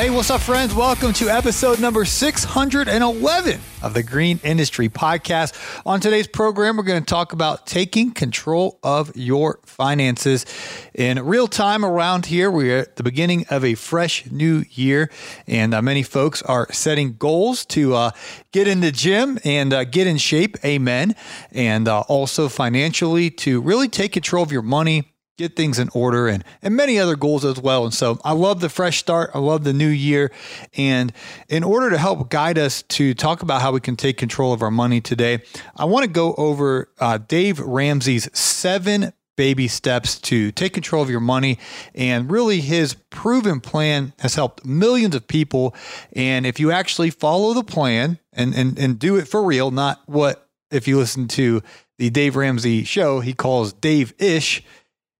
Hey, what's up, friends? Welcome to episode number 611 of the Green Industry Podcast. On today's program, we're going to talk about taking control of your finances in real time around here. We're at the beginning of a fresh new year, and uh, many folks are setting goals to uh, get in the gym and uh, get in shape. Amen. And uh, also financially to really take control of your money get things in order and and many other goals as well. And so I love the fresh start. I love the new year. And in order to help guide us to talk about how we can take control of our money today, I want to go over uh, Dave Ramsey's seven baby steps to take control of your money. And really, his proven plan has helped millions of people. And if you actually follow the plan and, and, and do it for real, not what if you listen to the Dave Ramsey show, he calls Dave ish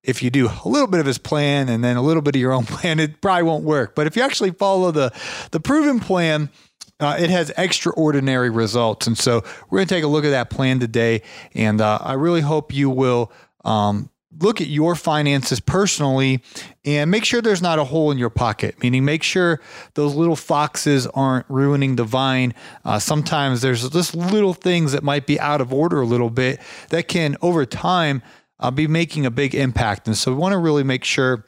if you do a little bit of his plan and then a little bit of your own plan, it probably won't work. But if you actually follow the the proven plan, uh, it has extraordinary results. And so we're going to take a look at that plan today. And uh, I really hope you will um, look at your finances personally and make sure there's not a hole in your pocket, meaning make sure those little foxes aren't ruining the vine. Uh, sometimes there's just little things that might be out of order a little bit that can, over time, uh, be making a big impact. And so we want to really make sure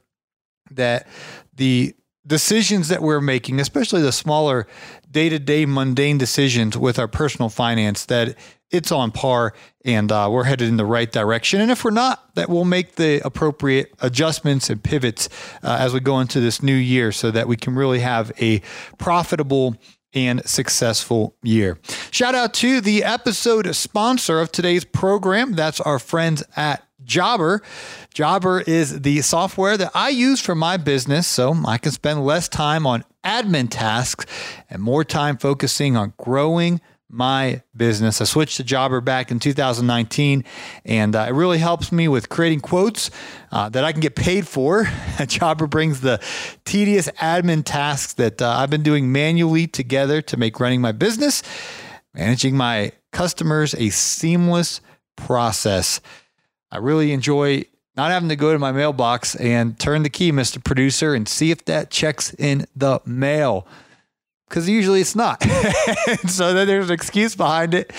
that the decisions that we're making, especially the smaller day to day mundane decisions with our personal finance, that it's on par and uh, we're headed in the right direction. And if we're not, that we'll make the appropriate adjustments and pivots uh, as we go into this new year so that we can really have a profitable and successful year. Shout out to the episode sponsor of today's program. That's our friends at Jobber. Jobber is the software that I use for my business so I can spend less time on admin tasks and more time focusing on growing my business. I switched to Jobber back in 2019, and uh, it really helps me with creating quotes uh, that I can get paid for. Jobber brings the tedious admin tasks that uh, I've been doing manually together to make running my business, managing my customers a seamless process. I really enjoy not having to go to my mailbox and turn the key, Mr. Producer, and see if that checks in the mail. Because usually it's not. so then there's an excuse behind it,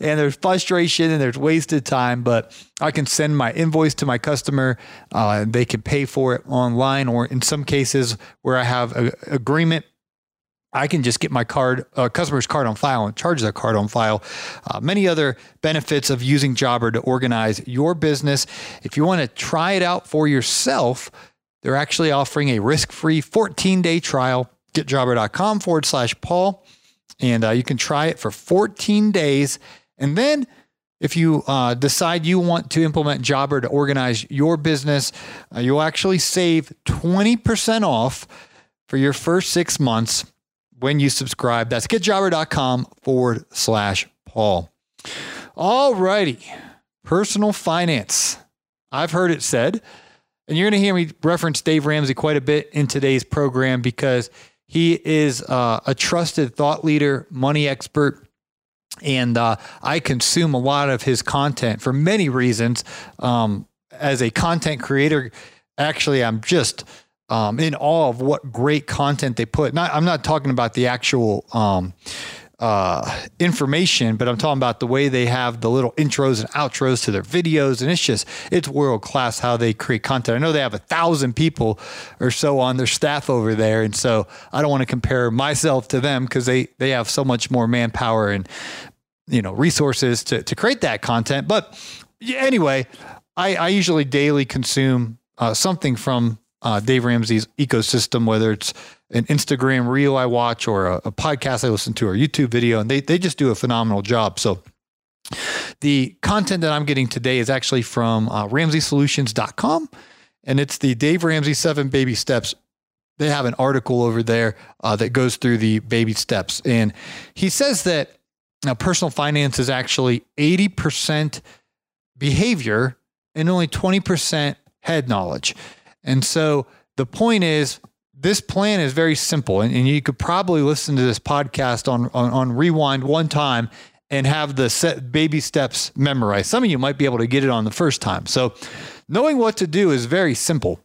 and there's frustration and there's wasted time. But I can send my invoice to my customer, uh, they can pay for it online, or in some cases where I have an agreement I can just get my card, uh, customer's card on file and charge that card on file. Uh, many other benefits of using Jobber to organize your business. If you want to try it out for yourself, they're actually offering a risk free 14 day trial. GetJobber.com forward slash Paul. And uh, you can try it for 14 days. And then if you uh, decide you want to implement Jobber to organize your business, uh, you'll actually save 20% off for your first six months when you subscribe. That's getjobber.com forward slash Paul. All righty. Personal finance. I've heard it said, and you're going to hear me reference Dave Ramsey quite a bit in today's program because he is uh, a trusted thought leader, money expert, and uh, I consume a lot of his content for many reasons. Um, as a content creator, actually, I'm just um, in awe of what great content they put. Not, I'm not talking about the actual um, uh, information, but I'm talking about the way they have the little intros and outros to their videos, and it's just it's world class how they create content. I know they have a thousand people or so on their staff over there, and so I don't want to compare myself to them because they they have so much more manpower and you know resources to to create that content. But anyway, I, I usually daily consume uh, something from uh, Dave Ramsey's ecosystem, whether it's an Instagram reel I watch or a, a, podcast I listen to or YouTube video, and they, they just do a phenomenal job. So the content that I'm getting today is actually from uh, RamseySolutions.com, and it's the Dave Ramsey Seven Baby Steps they have an article over there uh, that goes through the baby steps. And he says that now personal finance is actually 80% behavior and only 20% head knowledge. And so the point is, this plan is very simple. And, and you could probably listen to this podcast on, on, on rewind one time and have the set baby steps memorized. Some of you might be able to get it on the first time. So knowing what to do is very simple.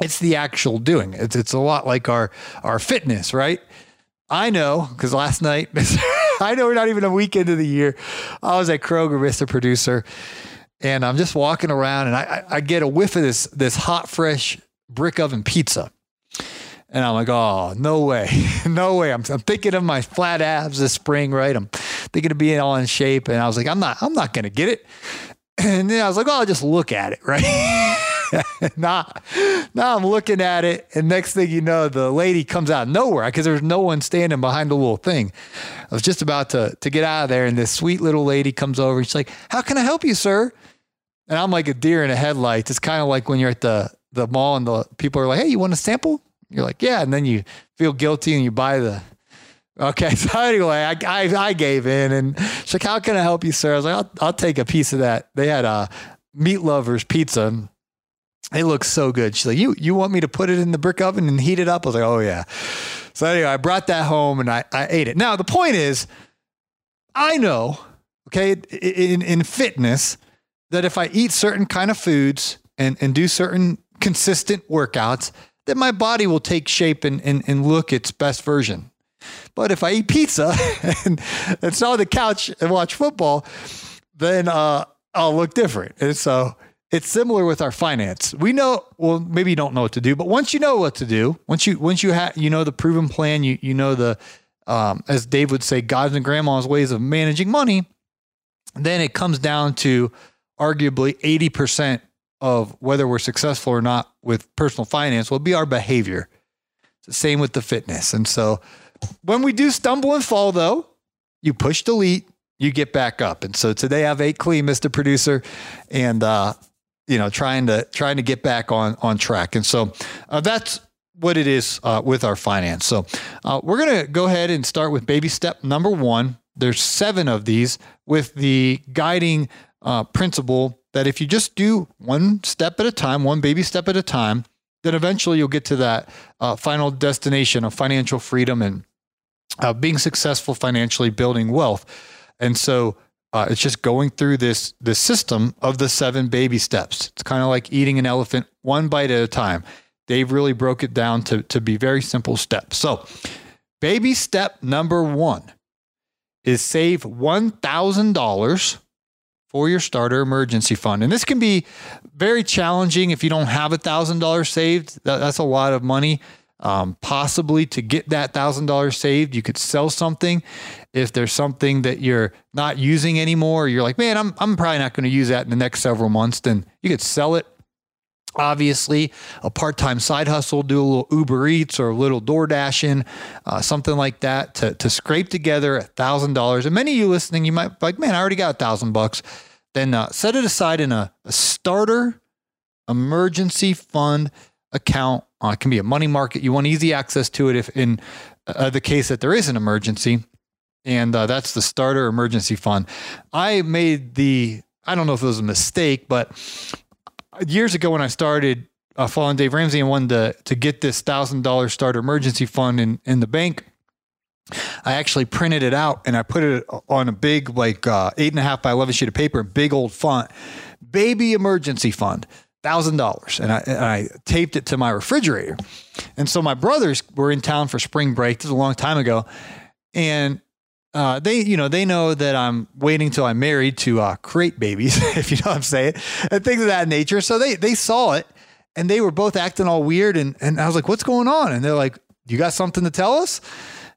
It's the actual doing. It's it's a lot like our our fitness, right? I know because last night, I know we're not even a week into the year. I was at Kroger, Mr. Producer, and I'm just walking around, and I, I get a whiff of this this hot, fresh brick oven pizza. And I'm like, oh, no way. no way. I'm, I'm, thinking of my flat abs this spring, right? I'm thinking of being all in shape. And I was like, I'm not, I'm not to get it. And then I was like, oh, I'll just look at it, right? now, now I'm looking at it. And next thing you know, the lady comes out nowhere because there's no one standing behind the little thing. I was just about to, to get out of there. And this sweet little lady comes over. And she's like, how can I help you, sir? And I'm like a deer in a headlights. It's kind of like when you're at the, the mall and the people are like, hey, you want a sample? You're like, yeah. And then you feel guilty and you buy the. Okay. So anyway, I, I, I gave in and she's like, how can I help you, sir? I was like, I'll, I'll take a piece of that. They had a meat lovers pizza. It looks so good. She's like, you, you want me to put it in the brick oven and heat it up? I was like, oh yeah. So anyway, I brought that home and I, I ate it. Now the point is, I know, okay, in, in fitness, that if I eat certain kind of foods and, and do certain consistent workouts, that my body will take shape and, and, and look its best version. But if I eat pizza and, and sit on the couch and watch football, then uh, I'll look different. And so it's similar with our finance. We know, well, maybe you don't know what to do, but once you know what to do, once you once you have you know the proven plan, you you know the um, as Dave would say, God's and grandma's ways of managing money, then it comes down to arguably 80% of whether we're successful or not with personal finance will be our behavior. It's the same with the fitness. And so when we do stumble and fall, though, you push delete, you get back up. And so today I've ate clean, Mr. Producer, and uh, you know, trying to trying to get back on on track. And so uh, that's what it is uh, with our finance. So uh, we're gonna go ahead and start with baby step number one. There's seven of these with the guiding uh, principle that if you just do one step at a time, one baby step at a time, then eventually you'll get to that uh, final destination of financial freedom and uh, being successful financially, building wealth. And so uh, it's just going through this this system of the seven baby steps. It's kind of like eating an elephant one bite at a time. Dave really broke it down to, to be very simple steps. So, baby step number one is save $1,000 for your starter emergency fund. And this can be very challenging if you don't have a thousand dollars saved. that's a lot of money. Um, possibly to get that thousand dollars saved, you could sell something. If there's something that you're not using anymore, you're like, man, I'm I'm probably not going to use that in the next several months. Then you could sell it. Obviously, a part-time side hustle, do a little Uber Eats or a little Door Dashing, uh, something like that to to scrape together a thousand dollars. And many of you listening, you might be like, man, I already got a thousand bucks then uh, set it aside in a, a starter emergency fund account. Uh, it can be a money market. You want easy access to it if in uh, the case that there is an emergency. And uh, that's the starter emergency fund. I made the, I don't know if it was a mistake, but years ago when I started uh, following Dave Ramsey and wanted to, to get this $1,000 starter emergency fund in, in the bank, I actually printed it out and I put it on a big, like uh, eight and a half by 11 sheet of paper, big old font, baby emergency fund, thousand dollars. And I, taped it to my refrigerator. And so my brothers were in town for spring break. This was a long time ago. And uh, they, you know, they know that I'm waiting till I'm married to uh, create babies, if you know what I'm saying, and things of that nature. So they they saw it, and they were both acting all weird, and and I was like, "What's going on?" And they're like, "You got something to tell us?"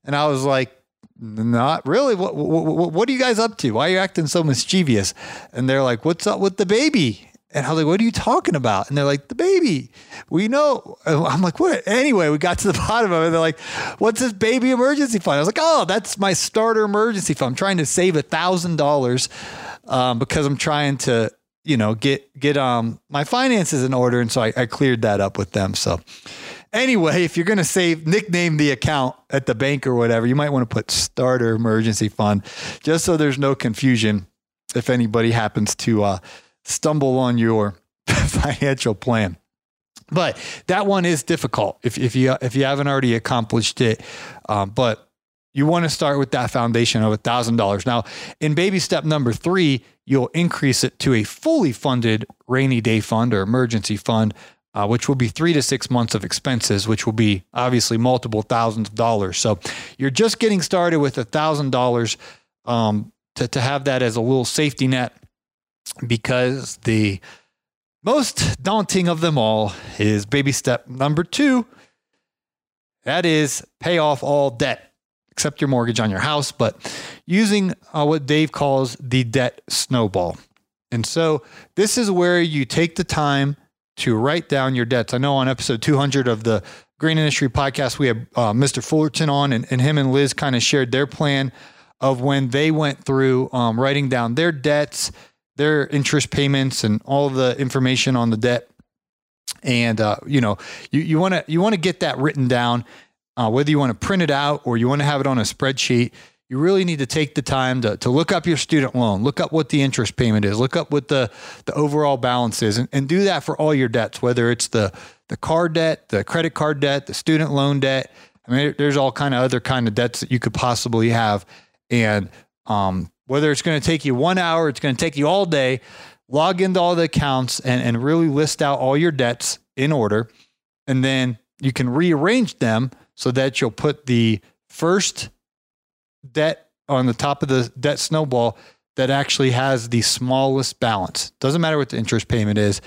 And I was like, not really. What, what, what, are you guys up to? Why are you acting so mischievous? And they're like, what's up with the baby? And I was like, what are you talking about? And they're like, the baby. We know. I'm like, what? Anyway, we got to the bottom of it. They're like, what's this baby emergency fund? I was like, oh, that's my starter emergency fund. I'm trying to save a thousand dollars um, because I'm trying to, you know, get get um my finances in order. And so I, I cleared that up with them. So anyway, if you're to save, nickname the account at the bank or whatever, you might want to put starter emergency fund just so there's no confusion if anybody happens to uh, stumble on your financial plan. But that one is difficult if, if you if you haven't already accomplished it. Um, but you want to start with that foundation of $1,000. Now, in baby step number three, you'll increase it to a fully funded rainy day fund or emergency fund, uh, which will be three to six months of expenses, which will be obviously multiple thousands of dollars. So you're just getting started with $1,000 um, to, to have that as a little safety net because the most daunting of them all is baby step number two. That is pay off all debt except your mortgage on your house, but using uh, what Dave calls the debt snowball. And so this is where you take the time to write down your debts. I know on episode 200 of the Green Industry podcast, we had uh, Mr. Fullerton on, and, and him and Liz kind of shared their plan of when they went through um, writing down their debts, their interest payments, and all the information on the debt. And uh, you know, you want to you want to get that written down uh, whether you want to print it out or you want to have it on a spreadsheet, you really need to take the time to, to look up your student loan, look up what the interest payment is, look up what the, the overall balance is, and, and do that for all your debts, whether it's the, the car debt, the credit card debt, the student loan debt. I mean, there's all kind of other kind of debts that you could possibly have. And um, whether it's going to take you one hour, it's going to take you all day, log into all the accounts and, and really list out all your debts in order. And then you can rearrange them so that you'll put the first debt on the top of the debt snowball that actually has the smallest balance. Doesn't matter what the interest payment is.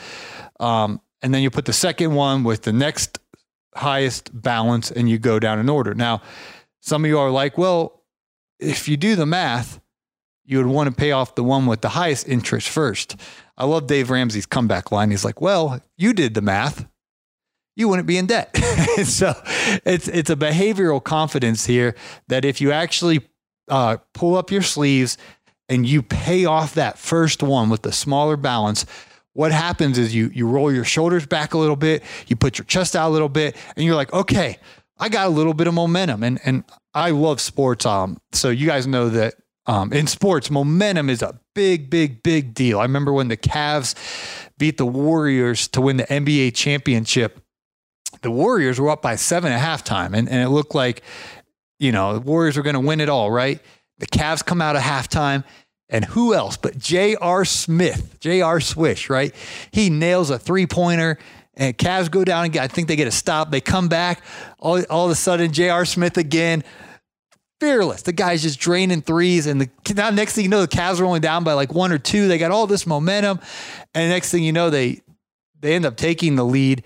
Um, and then you put the second one with the next highest balance and you go down in order. Now, some of you are like, well, if you do the math, you would want to pay off the one with the highest interest first. I love Dave Ramsey's comeback line. He's like, well, you did the math you wouldn't be in debt. so it's it's a behavioral confidence here that if you actually uh, pull up your sleeves and you pay off that first one with the smaller balance, what happens is you you roll your shoulders back a little bit, you put your chest out a little bit, and you're like, okay, I got a little bit of momentum. And and I love sports. Um, so you guys know that um, in sports, momentum is a big, big, big deal. I remember when the Cavs beat the Warriors to win the NBA championship the Warriors were up by seven at halftime, and, and it looked like, you know, the Warriors were going to win it all, right? The Cavs come out of halftime, and who else but J.R. Smith, J.R. Swish, right? He nails a three pointer, and Cavs go down and I think they get a stop. They come back, all, all of a sudden, J.R. Smith again. Fearless. The guy's just draining threes. And the now next thing you know, the Cavs are only down by like one or two. They got all this momentum. And next thing you know, they they end up taking the lead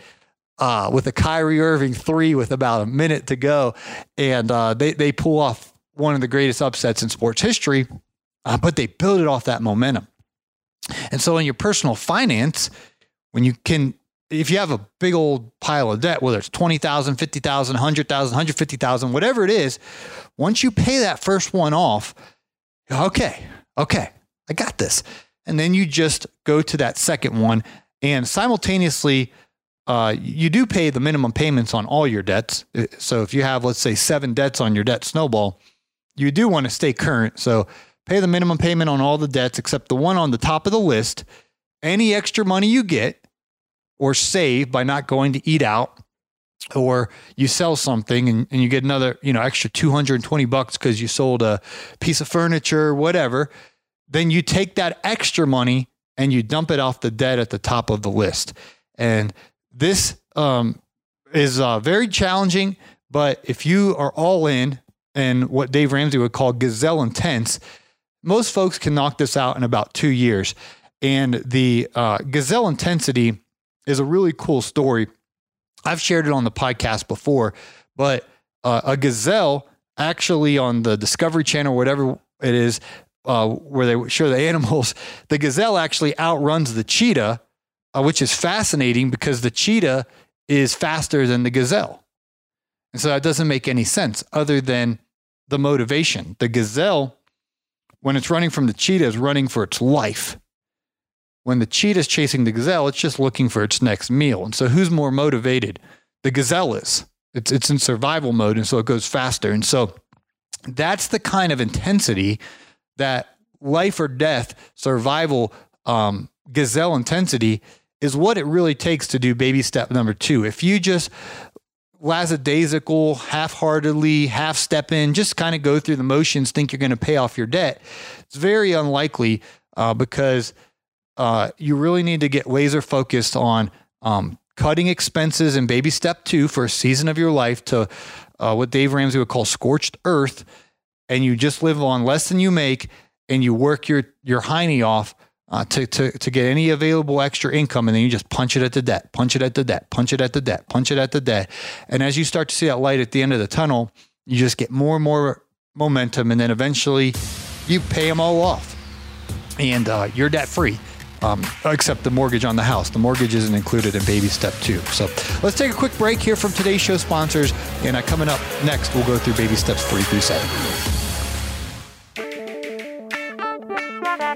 uh, with a Kyrie Irving three with about a minute to go, and uh, they they pull off one of the greatest upsets in sports history, uh, but they build it off that momentum. And so, in your personal finance, when you can, if you have a big old pile of debt, whether it's 20,000, 50,000, 100,000, 150,000, whatever it is, once you pay that first one off, okay, okay, I got this. And then you just go to that second one and simultaneously uh, you do pay the minimum payments on all your debts. Uh, so if you have, let's say, seven debts on your debt snowball, you do want to stay current. So pay the minimum payment on all the debts except the one on the top of the list. Any extra money you get or save by not going to eat out or you sell something and, and you get another, you know, extra 220 bucks because you sold a piece of furniture, whatever, then you take that extra money and you dump it off the debt at the top of the list. And this um, is uh, very challenging, but if you are all in and what Dave Ramsey would call gazelle intense, most folks can knock this out in about two years. And the uh, gazelle intensity is a really cool story. I've shared it on the podcast before, but uh, a gazelle actually on the Discovery Channel, whatever it is, uh, where they show the animals, the gazelle actually outruns the cheetah uh, which is fascinating because the cheetah is faster than the gazelle. And so that doesn't make any sense other than the motivation. The gazelle, when it's running from the cheetah, is running for its life. When the cheetah is chasing the gazelle, it's just looking for its next meal. And so who's more motivated? the gazelle is. It's it's in survival mode, and so it goes faster. And so that's the kind of intensity that life or death survival um, gazelle intensity is what it really takes to do baby step number two. If you just lackadaisical, half-heartedly, half step in, just kind of go through the motions, think you're going to pay off your debt, it's very unlikely uh, because uh, you really need to get laser focused on um, cutting expenses in baby step two for a season of your life to uh, what Dave Ramsey would call scorched earth, and you just live on less than you make, and you work your your hiney off uh, to, to, to get any available extra income. And then you just punch it at the debt, punch it at the debt, punch it at the debt, punch it at the debt. And as you start to see that light at the end of the tunnel, you just get more and more momentum. And then eventually you pay them all off and uh, you're debt free. Um, except the mortgage on the house. The mortgage isn't included in baby step two. So let's take a quick break here from today's show sponsors. And uh, coming up next, we'll go through baby steps three through seven.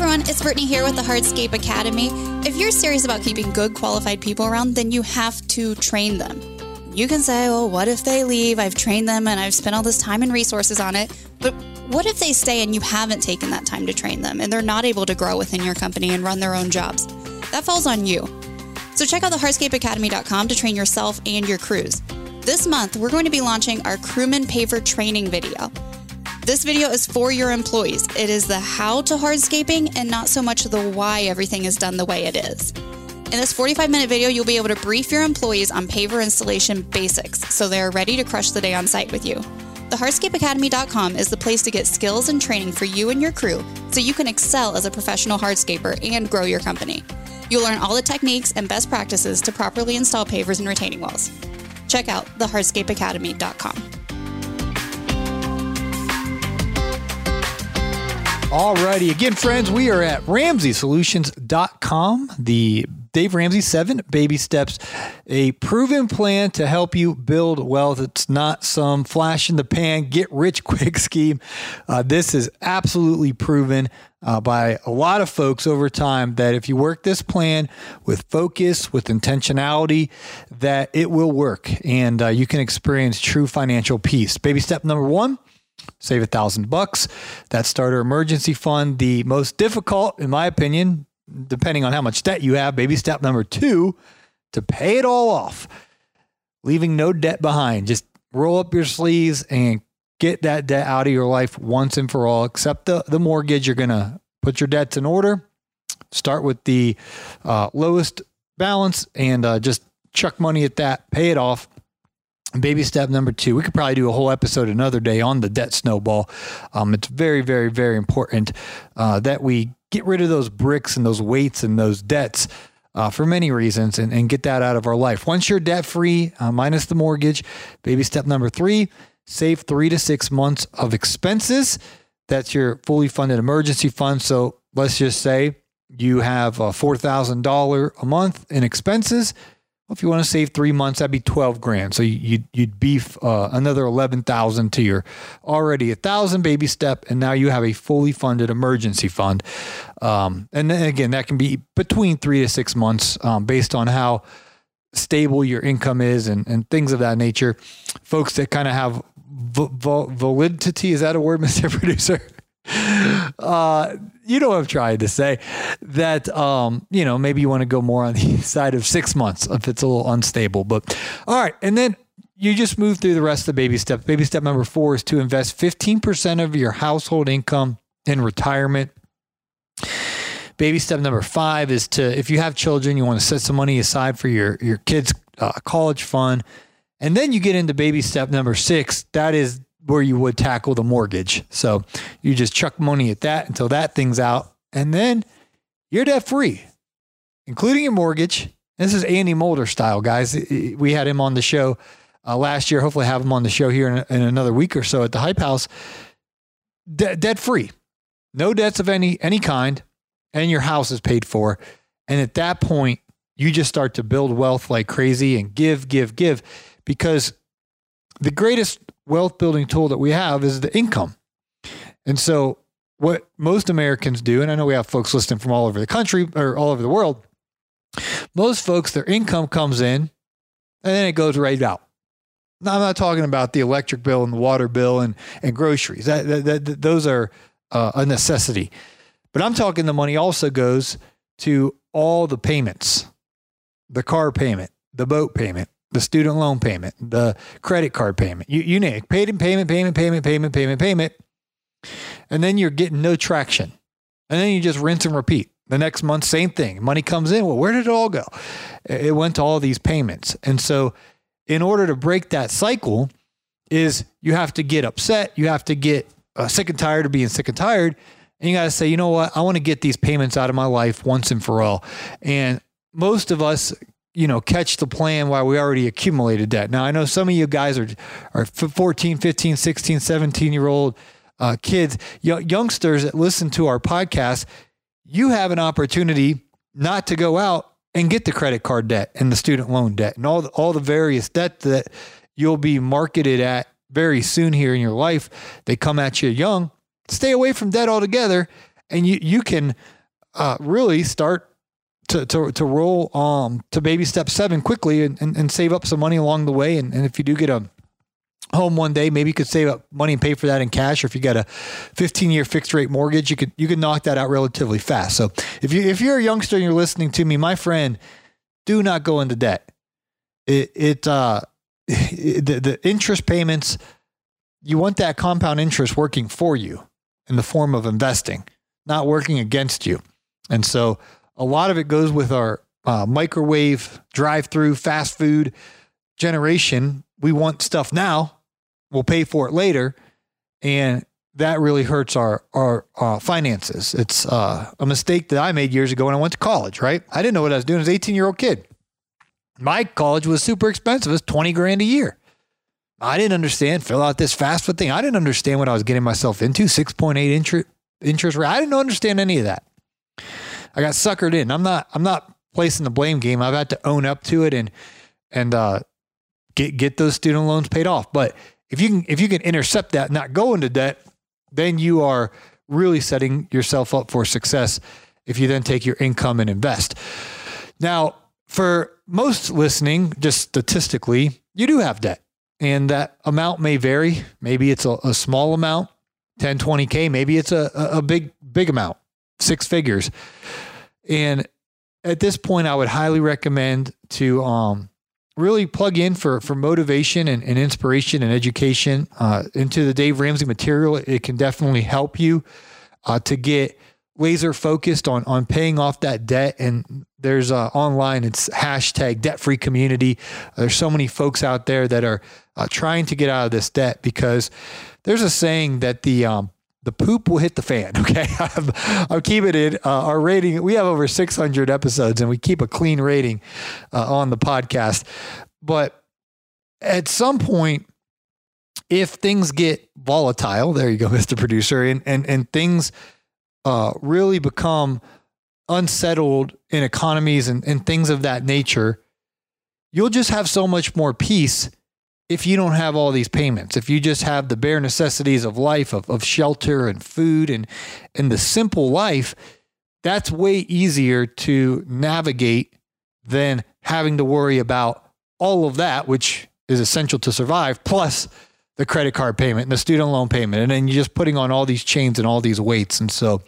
Everyone, it's Brittany here with the Hardscape Academy. If you're serious about keeping good, qualified people around, then you have to train them. You can say, well, what if they leave? I've trained them and I've spent all this time and resources on it. But what if they stay and you haven't taken that time to train them and they're not able to grow within your company and run their own jobs? That falls on you. So check out the hardscapeacademy.com to train yourself and your crews. This month, we're going to be launching our Crewman Paver training video. This video is for your employees. It is the how to hardscaping and not so much the why everything is done the way it is. In this 45 minute video, you'll be able to brief your employees on paver installation basics so they are ready to crush the day on site with you. The hardscapeacademy.com is the place to get skills and training for you and your crew so you can excel as a professional hardscaper and grow your company. You'll learn all the techniques and best practices to properly install pavers and retaining walls. Check out thehardscapeacademy.com. Alrighty. Again, friends, we are at RamseySolutions.com, the Dave Ramsey seven baby steps, a proven plan to help you build wealth. It's not some flash in the pan, get rich quick scheme. Uh, this is absolutely proven uh, by a lot of folks over time that if you work this plan with focus, with intentionality, that it will work and uh, you can experience true financial peace. Baby step number one save a thousand bucks. That starter emergency fund, the most difficult, in my opinion, depending on how much debt you have. Baby step number two, to pay it all off, leaving no debt behind. Just roll up your sleeves and get that debt out of your life once and for all. Except the, the mortgage, you're going to put your debts in order. Start with the uh, lowest balance and uh, just chuck money at that, pay it off Baby step number two, we could probably do a whole episode another day on the debt snowball. Um, it's very, very, very important uh, that we get rid of those bricks and those weights and those debts uh, for many reasons and, and, get that out of our life. Once you're debt free, uh, minus the mortgage, baby step number three, save three to six months of expenses. That's your fully funded emergency fund. So let's just say you have a $4,000 a month in expenses Well, if you want to save three months, that'd be 12 grand. So you'd, you'd beef uh, another 11,000 to your already a thousand baby step. And now you have a fully funded emergency fund. Um, and then again, that can be between three to six months um, based on how stable your income is and, and things of that nature. Folks that kind of have validity, is that a word, Mr. Producer? Uh, you know I'm trying to say. That um, you know, maybe you want to go more on the side of six months if it's a little unstable. But all right, and then you just move through the rest of the baby steps. Baby step number four is to invest 15% of your household income in retirement. Baby step number five is to, if you have children, you want to set some money aside for your your kids' uh, college fund, and then you get into baby step number six. That is where you would tackle the mortgage. So you just chuck money at that until that thing's out, and then you're debt free, including your mortgage. This is Andy Mulder style, guys. We had him on the show uh, last year. Hopefully, have him on the show here in, in another week or so at the Hype House. De- debt free, no debts of any any kind, and your house is paid for. And at that point, you just start to build wealth like crazy and give, give, give, because the greatest wealth building tool that we have is the income. And so, what most Americans do, and I know we have folks listening from all over the country or all over the world, most folks, their income comes in and then it goes right out. Now, I'm not talking about the electric bill and the water bill and, and groceries. That, that, that those are uh, a necessity. But I'm talking the money also goes to all the payments the car payment, the boat payment, the student loan payment, the credit card payment. You, you name it. Paid in payment, payment, payment, payment, payment, payment. And then you're getting no traction. And then you just rinse and repeat. The next month, same thing. Money comes in. Well, where did it all go? It went to all these payments. And so, in order to break that cycle, is you have to get upset. You have to get uh, sick and tired of being sick and tired. And you got to say, you know what? I want to get these payments out of my life once and for all. And most of us you know, catch the plan while we already accumulated debt. Now, I know some of you guys are, are 14, 15, 16, 17 year old uh, kids, youngsters that listen to our podcast. You have an opportunity not to go out and get the credit card debt and the student loan debt and all the, all the various debt that you'll be marketed at very soon here in your life. They come at you young. Stay away from debt altogether, and you you can uh, really start to, to, to roll um, to baby step seven quickly and, and, and, save up some money along the way. And, and if you do get a home one day, maybe you could save up money and pay for that in cash. Or if you got a 15 year fixed rate mortgage, you could you could knock that out relatively fast. So if you if you're a youngster and you're listening to me, my friend, do not go into debt. It it uh the, the interest payments you want that compound interest working for you in the form of investing, not working against you. And so a lot of it goes with our uh, microwave, drive through, fast food generation. We want stuff now, we'll pay for it later. And that really hurts our our uh, finances. It's uh, a mistake that I made years ago when I went to college. Right, I didn't know what I was doing as an 18 year old kid. My college was super expensive. It was 20 grand a year. I didn't understand. Fill out this FAFSA thing. I didn't understand what I was getting myself into. 6.8 interest interest rate. I didn't understand any of that. I got suckered in. I'm not I'm not placing the blame game. I've had to own up to it and and uh, get get those student loans paid off. But if you can if you can intercept that, not go into debt, then you are really setting yourself up for success if you then take your income and invest. Now, for most listening, just statistically, you do have debt. And that amount may vary. Maybe it's a, a small amount, 10, 20K. Maybe it's a, a big, big amount six figures. And at this point, I would highly recommend to um, really plug in for for motivation and, and inspiration and education uh, into the Dave Ramsey material. It can definitely help you uh, to get laser focused on on paying off that debt. And there's uh, online, it's hashtag debt free community. There's so many folks out there that are uh, trying to get out of this debt because there's a saying that the um, the poop will hit the fan. Okay. I'm, I'm keeping it, uh, our rating, we have over 600 episodes and we keep a clean rating uh, on the podcast. But at some point, if things get volatile, there you go, Mr. Producer, and, and, and things uh, really become unsettled in economies and, and things of that nature, you'll just have so much more peace if you don't have all these payments. If you just have the bare necessities of life, of, of shelter and food and, and the simple life, that's way easier to navigate than having to worry about all of that, which is essential to survive, plus the credit card payment and the student loan payment. And then you're just putting on all these chains and all these weights. And so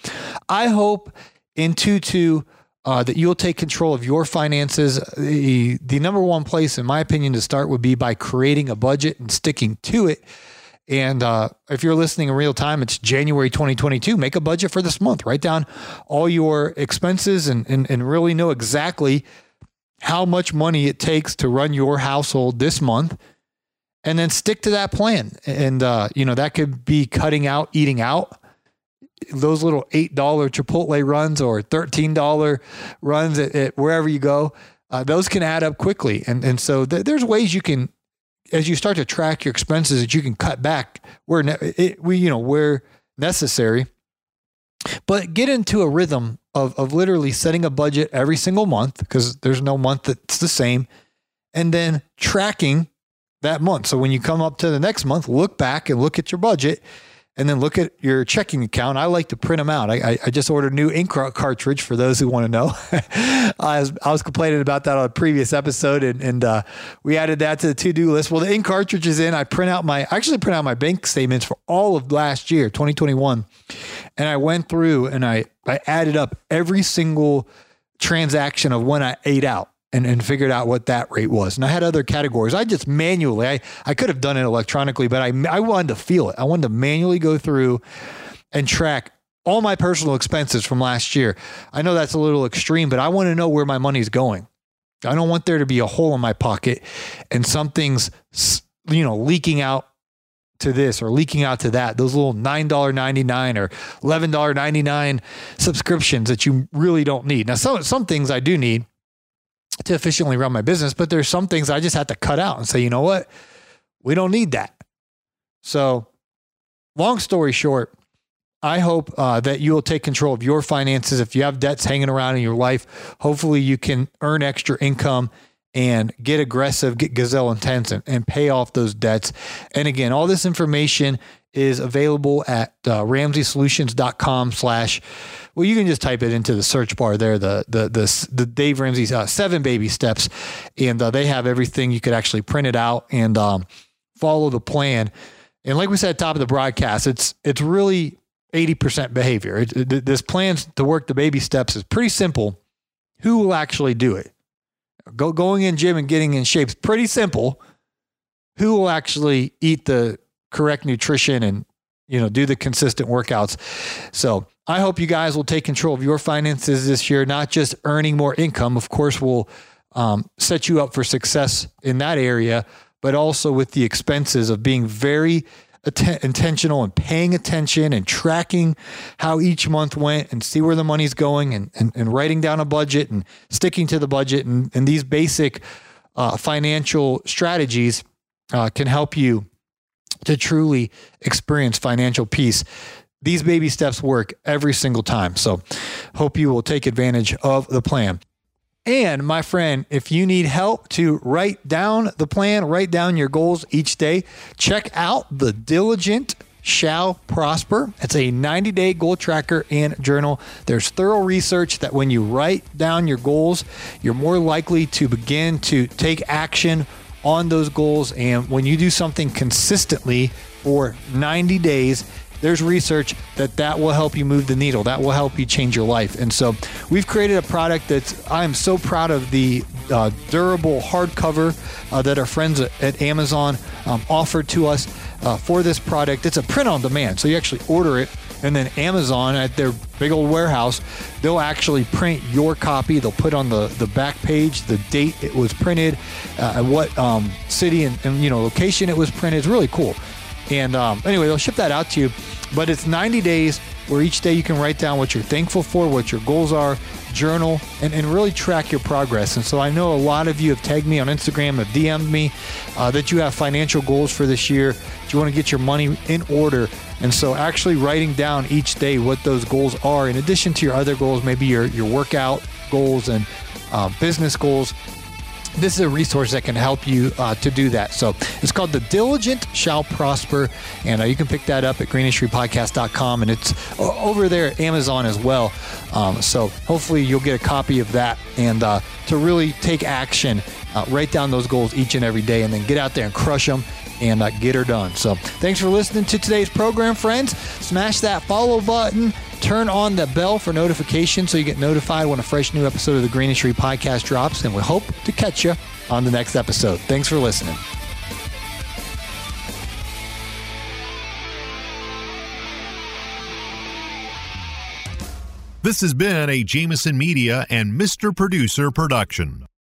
I hope in 2 2 uh, that you'll take control of your finances. The, the number one place, in my opinion, to start would be by creating a budget and sticking to it. And uh, if you're listening in real time, it's January 2022. Make a budget for this month. Write down all your expenses and, and, and really know exactly how much money it takes to run your household this month and then stick to that plan. And, uh, you know, that could be cutting out eating out. Those little $8 Chipotle runs or $13 runs at, at wherever you go, uh, those can add up quickly. And, and so th- there's ways you can, as you start to track your expenses, that you can cut back where ne- it, we, you know, where necessary. But get into a rhythm of, of literally setting a budget every single month because there's no month that's the same. And then tracking that month. So when you come up to the next month, look back and look at your budget and then look at your checking account. I like to print them out. I, I just ordered a new ink cartridge for those who want to know. I, was, I was complaining about that on a previous episode and, and uh, we added that to the to do list. Well, the ink cartridge is in. I print out my, I actually print out my bank statements for all of last year, 2021. And I went through and I, I added up every single transaction of when I ate out and, and figured out what that rate was. And I had other categories. I just manually, I, I could have done it electronically, but I, I wanted to feel it. I wanted to manually go through and track all my personal expenses from last year. I know that's a little extreme, but I want to know where my money's going. I don't want there to be a hole in my pocket and something's, you know, leaking out to this or leaking out to that. Those little $9.99 or $11.99 subscriptions that you really don't need. Now, some, some things I do need to efficiently run my business, but there's some things I just have to cut out and say, you know what? We don't need that. So, long story short, I hope uh, that you will take control of your finances. If you have debts hanging around in your life, hopefully you can earn extra income and get aggressive, get gazelle intense, and, and pay off those debts. And again, all this information is available at uh, ramseysolutions.com slash well, you can just type it into the search bar there, the the the, the Dave Ramsey's uh, seven baby steps, and uh, they have everything. You could actually print it out and um, follow the plan. And like we said at the top of the broadcast, it's it's really eighty percent behavior. It, it, this plan to work the baby steps is pretty simple. Who will actually do it? Go going in gym and getting in shape is pretty simple. Who will actually eat the correct nutrition and you know do the consistent workouts? So I hope you guys will take control of your finances this year, not just earning more income. Of course, will um, set you up for success in that area, but also with the expenses of being very intentional and paying attention and tracking how each month went and see where the money's going and, and, and writing down a budget and sticking to the budget. And, and these basic uh, financial strategies uh, can help you to truly experience financial peace these baby steps work every single time. So, hope you will take advantage of the plan. And my friend, if you need help to write down the plan, write down your goals each day, check out the Diligent Shall Prosper. It's a 90 day goal tracker and journal. There's thorough research that when you write down your goals, you're more likely to begin to take action on those goals. And when you do something consistently for 90 days, there's research that that will help you move the needle. That will help you change your life. And so we've created a product that's I am so proud of the uh, durable hardcover uh, that our friends at Amazon um, offered to us uh, for this product. It's a print on demand, so you actually order it. And then Amazon at their big old warehouse, they'll actually print your copy. They'll put on the, the back page the date it was printed, uh, what um, city and, and you know location it was printed. It's really cool. And um, anyway, they'll ship that out to you. But it's 90 days where each day you can write down what you're thankful for, what your goals are, journal, and, and really track your progress. And so I know a lot of you have tagged me on Instagram, have DM'd me uh, that you have financial goals for this year. Do You want to get your money in order. And so actually writing down each day what those goals are, in addition to your other goals, maybe your, your workout goals and uh, business goals, this is a resource that can help you uh, to do that. So it's called The Diligent Shall Prosper. And uh, you can pick that up at greenindustrypodcast.com. And it's over there at Amazon as well. Um, so hopefully you'll get a copy of that and uh, to really take action, uh, write down those goals each and every day, and then get out there and crush them and uh, get her done. So thanks for listening to today's program, friends. Smash that follow button. Turn on the bell for notifications so you get notified when a fresh new episode of the Green Industry Podcast drops. And we hope to catch you on the next episode. Thanks for listening. This has been a Jameson Media and Mr. Producer production.